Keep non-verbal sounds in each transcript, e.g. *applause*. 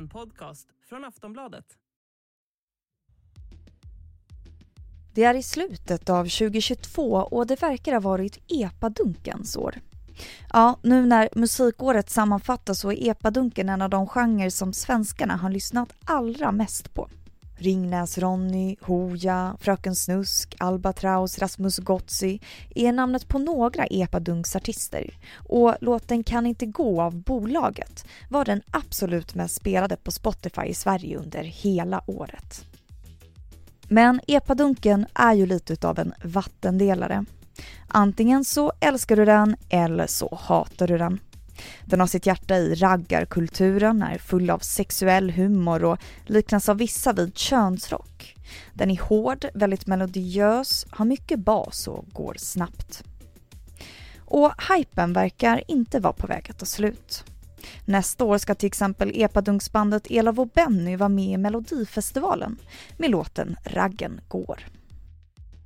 En podcast från Aftonbladet. Det är i slutet av 2022 och det verkar ha varit epadunkens år. Ja, nu när musikåret sammanfattas så är epadunken en av de genrer som svenskarna har lyssnat allra mest på. Ringnäs-Ronny, Hooja, Fröken Snusk, Albatraus, Rasmus Gozzi är namnet på några epadunksartister och låten Kan inte gå av bolaget var den absolut mest spelade på Spotify i Sverige under hela året. Men epadunken är ju lite utav en vattendelare. Antingen så älskar du den eller så hatar du den. Den har sitt hjärta i raggarkulturen, är full av sexuell humor och liknas av vissa vid könsrock. Den är hård, väldigt melodiös, har mycket bas och går snabbt. Och hypen verkar inte vara på väg att ta slut. Nästa år ska till exempel epadunksbandet Elav och Benny vara med i Melodifestivalen med låten Raggen går.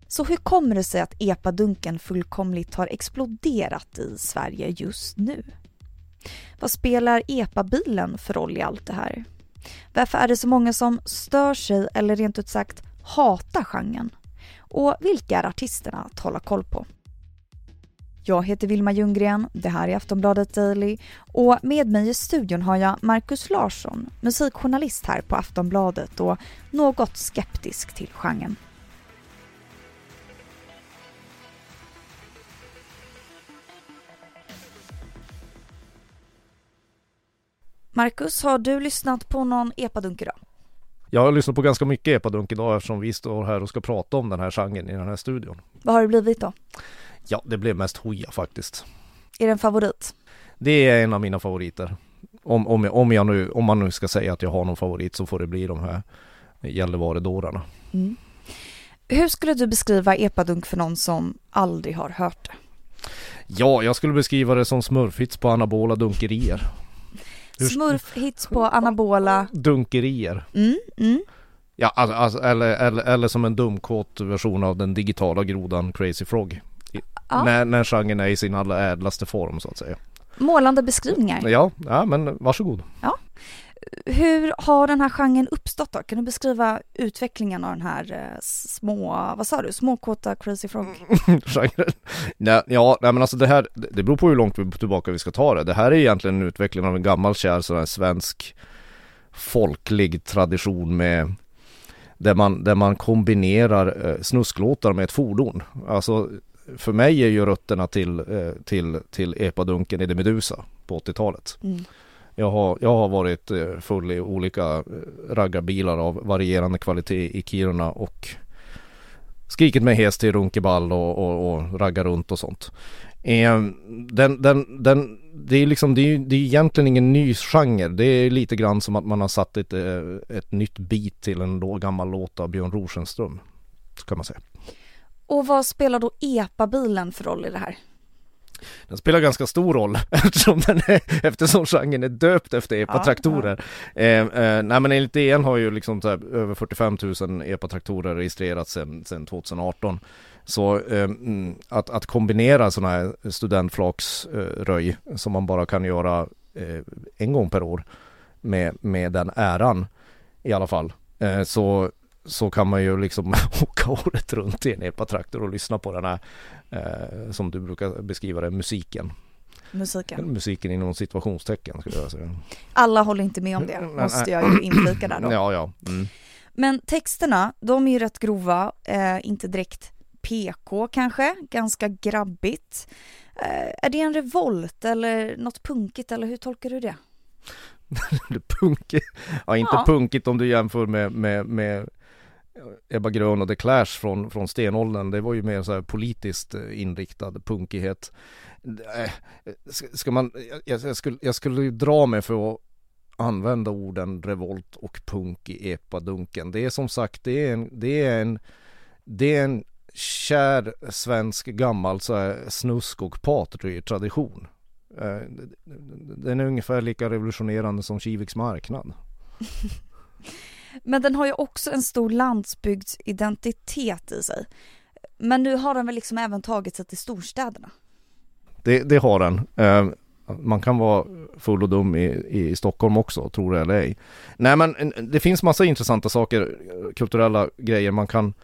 Så hur kommer det sig att epadunken fullkomligt har exploderat i Sverige just nu? Vad spelar epabilen för roll i allt det här? Varför är det så många som stör sig eller rent ut sagt hatar genren? Och vilka är artisterna att hålla koll på? Jag heter Vilma Ljunggren, det här är Aftonbladet Daily och med mig i studion har jag Markus Larsson, musikjournalist här på Aftonbladet och något skeptisk till genren. Marcus, har du lyssnat på någon epadunk idag? Jag har lyssnat på ganska mycket epadunk idag eftersom vi står här och ska prata om den här genren i den här studion. Vad har det blivit då? Ja, det blev mest Hoja faktiskt. Är det en favorit? Det är en av mina favoriter. Om, om, om, jag nu, om man nu ska säga att jag har någon favorit så får det bli de här Gällivare-dårarna. Mm. Hur skulle du beskriva epadunk för någon som aldrig har hört det? Ja, jag skulle beskriva det som smurfhits på anabola dunkerier. Smurfhits på anabola Dunkerier. Mm, mm. Ja, alltså, eller, eller, eller som en dumkåt version av den digitala grodan Crazy Frog. Ja. När, när genren är i sin allra ädlaste form så att säga. Målande beskrivningar. Ja, ja men varsågod. Ja. Hur har den här genren uppstått då? Kan du beskriva utvecklingen av den här eh, små, vad sa du, småkåta Crazy Frog? *laughs* genren? Nej, ja, nej men alltså det här, det beror på hur långt tillbaka vi ska ta det. Det här är egentligen en utveckling av en gammal kär här svensk folklig tradition med där man, där man kombinerar eh, snusklåtar med ett fordon. Alltså för mig är ju rötterna till, eh, till, till epadunken i det Medusa på 80-talet. Mm. Jag har, jag har varit eh, full i olika eh, raggarbilar av varierande kvalitet i Kiruna och skrikit mig hes till runkeball och, och, och ragga runt och sånt. Ehm, den, den, den, det är liksom, det är, det är egentligen ingen ny genre. Det är lite grann som att man har satt ett, eh, ett nytt bit till en då gammal låt av Björn Rosenström. Kan man säga. Och vad spelar då epabilen för roll i det här? Den spelar ganska stor roll *laughs* eftersom, den är, eftersom genren är döpt efter epatraktorer. Ja, ja. eh, eh, nej men enligt DN har ju liksom här, över 45 000 epatraktorer registrerats sedan, sedan 2018. Så eh, mm, att, att kombinera sådana här studentflaksröj eh, som man bara kan göra eh, en gång per år med, med den äran i alla fall. Eh, så så kan man ju liksom *laughs* åka året runt i en epatraktor och lyssna på den här eh, som du brukar beskriva det, musiken. Musiken. Musiken inom situationstecken skulle jag säga. Alla håller inte med om det, måste jag ju inflika där då. Ja, ja. Mm. Men texterna, de är ju rätt grova, eh, inte direkt PK kanske, ganska grabbigt. Eh, är det en revolt eller något punkigt eller hur tolkar du det? *laughs* punkigt? Ja, inte ja. punkigt om du jämför med, med, med Ebba Grön och The Clash från, från stenåldern, det var ju mer så här politiskt eh, inriktad punkighet. Eh, ska man, jag, jag, skulle, jag skulle ju dra mig för att använda orden revolt och punk i epadunken. Det är som sagt, det är en, det är en, det är en kär svensk gammal så här, snusk och patry-tradition. Eh, den är ungefär lika revolutionerande som Kiviks marknad. *laughs* Men den har ju också en stor landsbygdsidentitet i sig. Men nu har den väl liksom även tagit sig till storstäderna? Det, det har den. Eh, Man kan vara full och dum i, i Stockholm också, tror det eller ej. Nej men det finns massa intressanta saker, kulturella grejer man kan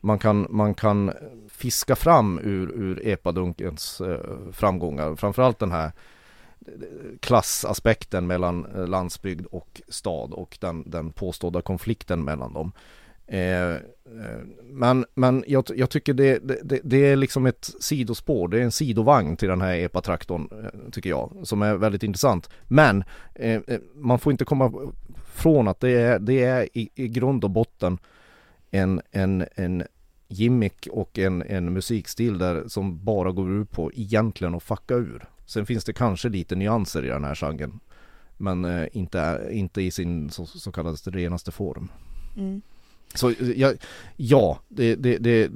man kan, man kan fiska fram ur, ur epadunkens eh, framgångar. Framförallt den här klassaspekten mellan eh, landsbygd och stad och den, den påstådda konflikten mellan dem. Eh, eh men men jag, jag tycker det, det, det, är liksom ett sidospår, det är en sidovagn till den här epatraktorn eh, tycker jag, som är väldigt intressant. Men eh, man får inte komma från att det är, det är i, i grund och botten en, en, en gimmick och en, en musikstil där som bara går ut på egentligen att fucka ur. Sen finns det kanske lite nyanser i den här genren. Men eh, inte, inte i sin så, så kallade renaste form. Mm. Så ja, ja det, det, det,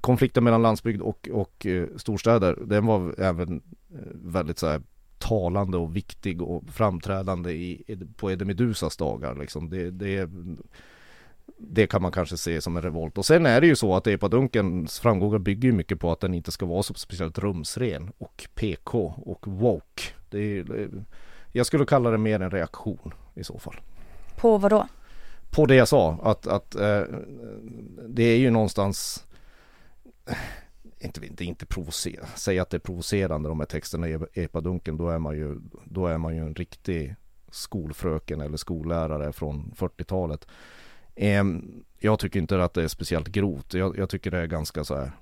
konflikten mellan landsbygd och, och eh, storstäder, den var även eh, väldigt så här talande och viktig och framträdande i, på Eddie Medusas dagar liksom. Det, det, det kan man kanske se som en revolt. Och sen är det ju så att epadunkens framgångar bygger ju mycket på att den inte ska vara så speciellt rumsren och PK och woke. Det är, jag skulle kalla det mer en reaktion i så fall. På vad då? På det jag sa, att, att eh, det är ju någonstans inte, inte, inte provocera, säga att det är provocerande de här texterna i epadunken, då är man ju, då är man ju en riktig skolfröken eller skollärare från 40-talet. Eh, jag tycker inte att det är speciellt grovt. Jag, jag tycker det är ganska så här,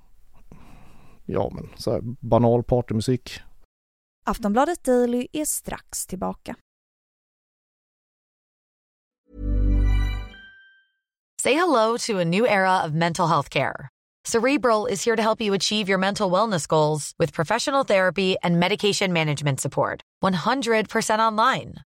ja men så här banal partymusik. Aftonbladet Daily är strax tillbaka. Say hello to a new era of mental health care. Cerebral is here to help you achieve your mental wellness goals with professional therapy and medication management support. 100% online.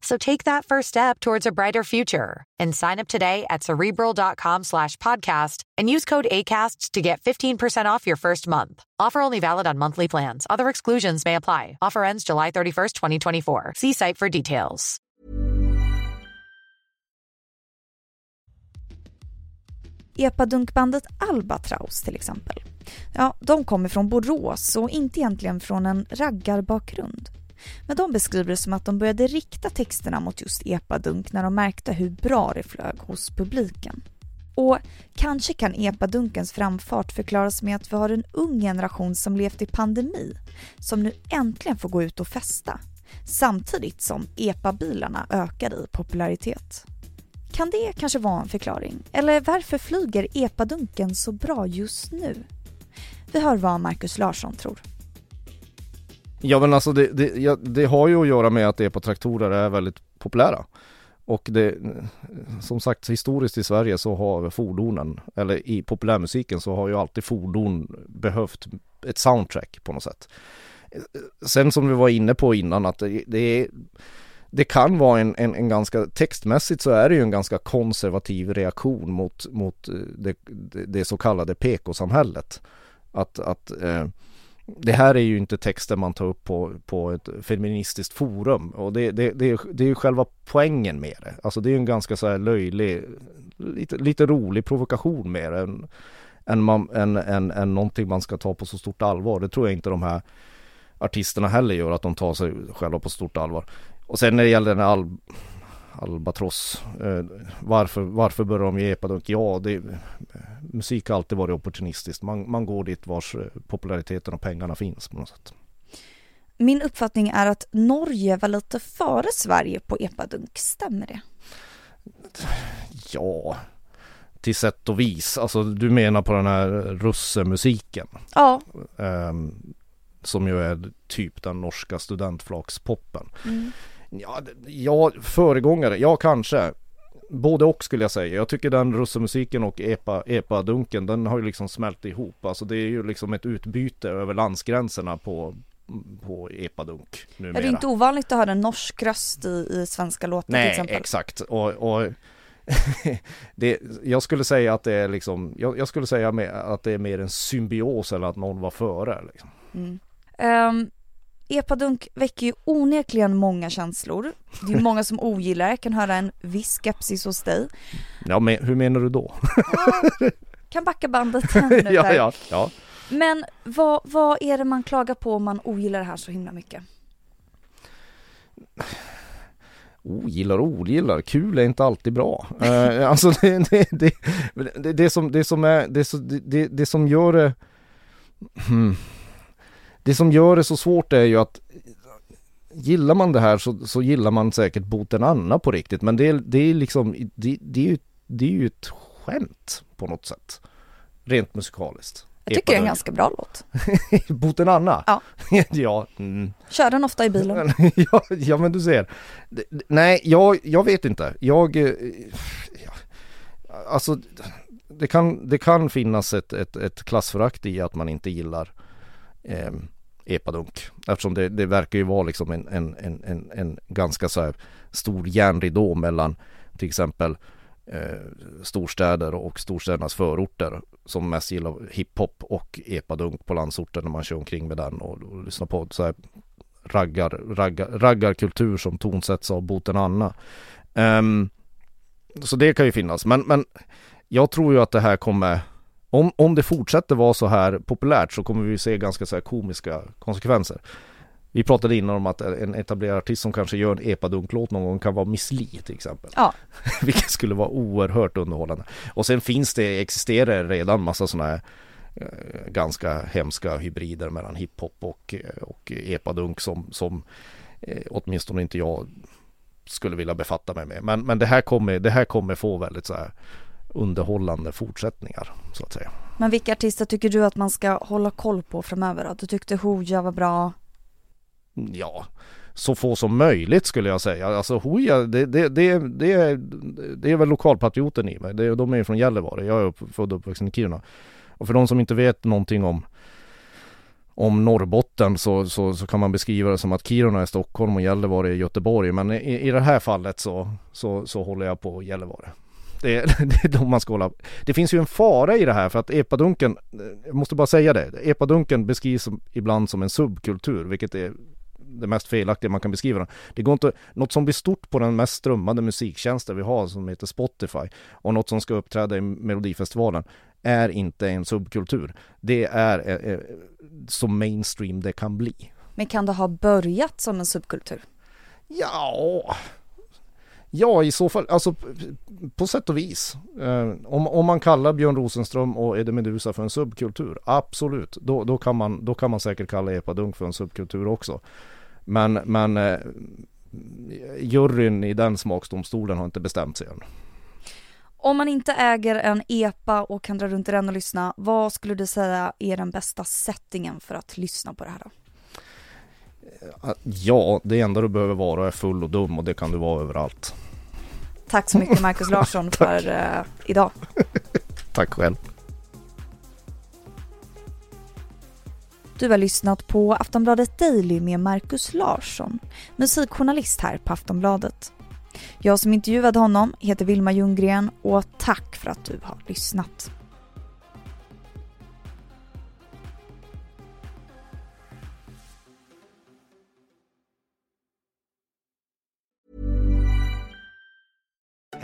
So take that first step towards a brighter future and sign up today at cerebral.com slash podcast and use code ACasts to get 15% off your first month. Offer only valid on monthly plans. Other exclusions may apply. Offer ends July 31st, 2024. See site for details. Epadunkbandet Albatraus till exempel. Ja, de kommer från Borås och inte egentligen från en raggarbakgrund. Men de beskriver det som att de började rikta texterna mot just epadunk när de märkte hur bra det flög hos publiken. Och kanske kan epadunkens framfart förklaras med att vi har en ung generation som levt i pandemi som nu äntligen får gå ut och festa samtidigt som epabilarna ökar i popularitet. Kan det kanske vara en förklaring? Eller varför flyger epadunken så bra just nu? Vi hör vad Markus Larsson tror. Ja men alltså det, det, ja, det har ju att göra med att epatraktorer är väldigt populära. Och det, som sagt historiskt i Sverige så har fordonen, eller i populärmusiken så har ju alltid fordon behövt ett soundtrack på något sätt. Sen som vi var inne på innan att det, det är det kan vara en, en, en, ganska, textmässigt så är det ju en ganska konservativ reaktion mot, mot eh, det, det så kallade PK-samhället. Att, att eh, det här är ju inte texter man tar upp på, på ett feministiskt forum och det, det, det, är, det är ju själva poängen med det. Alltså det är ju en ganska så här löjlig, lite, lite rolig provokation med det än, än, man, än, än, än någonting man ska ta på så stort allvar. Det tror jag inte de här artisterna heller gör, att de tar sig själva på stort allvar. Och sen när det gäller den här Albatross, eh, varför, varför börjar de ge epadunk? Ja, det, musik har alltid varit opportunistiskt. Man, man går dit vars eh, populariteten och pengarna finns på något sätt. Min uppfattning är att Norge var lite före Sverige på epadunk, stämmer det? Ja, till sätt och vis. Alltså du menar på den här russemusiken? Ja. Um, som ju är typ den norska studentflakspoppen. Mm. Ja, ja, föregångare, ja kanske. Både och skulle jag säga. Jag tycker den russemusiken och epa, epa-dunken den har ju liksom smält ihop. Alltså det är ju liksom ett utbyte över landsgränserna på, på epadunk numera. Är det inte ovanligt att höra en norsk röst i, i svenska låtar Nej, till exempel? exakt. Och, och *laughs* det, jag skulle säga att det är liksom, jag, jag skulle säga att det är mer en symbios eller att någon var före. Liksom. Mm. Um, epadunk väcker ju onekligen många känslor. Det är många som ogillar, jag kan höra en viss skepsis hos dig. Ja, men hur menar du då? Ja, kan backa bandet *laughs* minut ja, där. ja, ja. Men vad, vad är det man klagar på om man ogillar det här så himla mycket? ogillar och ogillar, kul är inte alltid bra. Uh, *laughs* alltså det, det, det, det, det, som, det som är, det, det, det som gör det hmm, Det som gör det så svårt är ju att Gillar man det här så, så gillar man säkert Boten Anna på riktigt men det, det är liksom det, det, är ju, det är ju ett skämt på något sätt. Rent musikaliskt. Jag tycker det är en ganska bra låt. *laughs* Boten Anna? Ja. *laughs* ja. Mm. Kör den ofta i bilen? *laughs* ja, ja, men du ser. Nej, jag, jag vet inte. Jag... Ja, alltså, det kan, det kan finnas ett, ett, ett klassförakt i att man inte gillar eh, epadunk. Eftersom det, det verkar ju vara liksom en, en, en, en, ganska så här stor järnridå mellan till exempel eh, storstäder och storstädernas förorter som mest gillar hiphop och epadunk på landsorten när man kör omkring med den och, och lyssnar på så här raggar, raggar, raggarkultur som tonsätts av Boten Anna. Um, så det kan ju finnas, men, men jag tror ju att det här kommer om, om det fortsätter vara så här populärt så kommer vi se ganska så här komiska konsekvenser. Vi pratade innan om att en etablerad artist som kanske gör en epadunklåt någon gång kan vara Miss Li till exempel. Ja. *laughs* Vilket skulle vara oerhört underhållande. Och sen finns det, existerar redan massa sådana här eh, ganska hemska hybrider mellan hiphop och, eh, och epadunk som, som eh, åtminstone inte jag skulle vilja befatta mig med. Men, men det, här kommer, det här kommer få väldigt så här underhållande fortsättningar så att säga. Men vilka artister tycker du att man ska hålla koll på framöver då? Du tyckte Hooja var bra? Ja, så få som möjligt skulle jag säga. Alltså Hooja, det, det, det, det, är, det är väl lokalpatrioten i mig. Det, de är från Gällivare. Jag är upp, född och uppvuxen i Kiruna. Och för de som inte vet någonting om om Norrbotten så, så, så, kan man beskriva det som att Kiruna är Stockholm och Gällivare är Göteborg. Men i, i det här fallet så, så, så håller jag på Gällivare. Det är, *laughs* det är de man ska hålla. Det finns ju en fara i det här för att epadunken, jag måste bara säga det, epadunken beskrivs ibland som en subkultur, vilket är det mest felaktiga man kan beskriva den. Det går inte, något som blir stort på den mest strömmande musiktjänsten vi har som heter Spotify och något som ska uppträda i Melodifestivalen är inte en subkultur. Det är, är, är så mainstream det kan bli. Men kan det ha börjat som en subkultur? Ja, Ja, i så fall, alltså på sätt och vis. Eh, om, om man kallar Björn Rosenström och Eddie Meduza för en subkultur, absolut. Då, då, kan man, då kan man säkert kalla Epadunk för en subkultur också. Men, men eh, juryn i den smaksdomstolen har inte bestämt sig än. Om man inte äger en EPA och kan dra runt i den och lyssna, vad skulle du säga är den bästa settingen för att lyssna på det här då? Ja, det enda du behöver vara är full och dum och det kan du vara överallt. Tack så mycket Markus Larsson *laughs* för uh, idag. *laughs* Tack själv. Du har lyssnat på Aftonbladet Daily med Markus Larsson, musikjournalist här på Aftonbladet. Jag som intervjuade honom heter Vilma Ljunggren och tack för att du har lyssnat.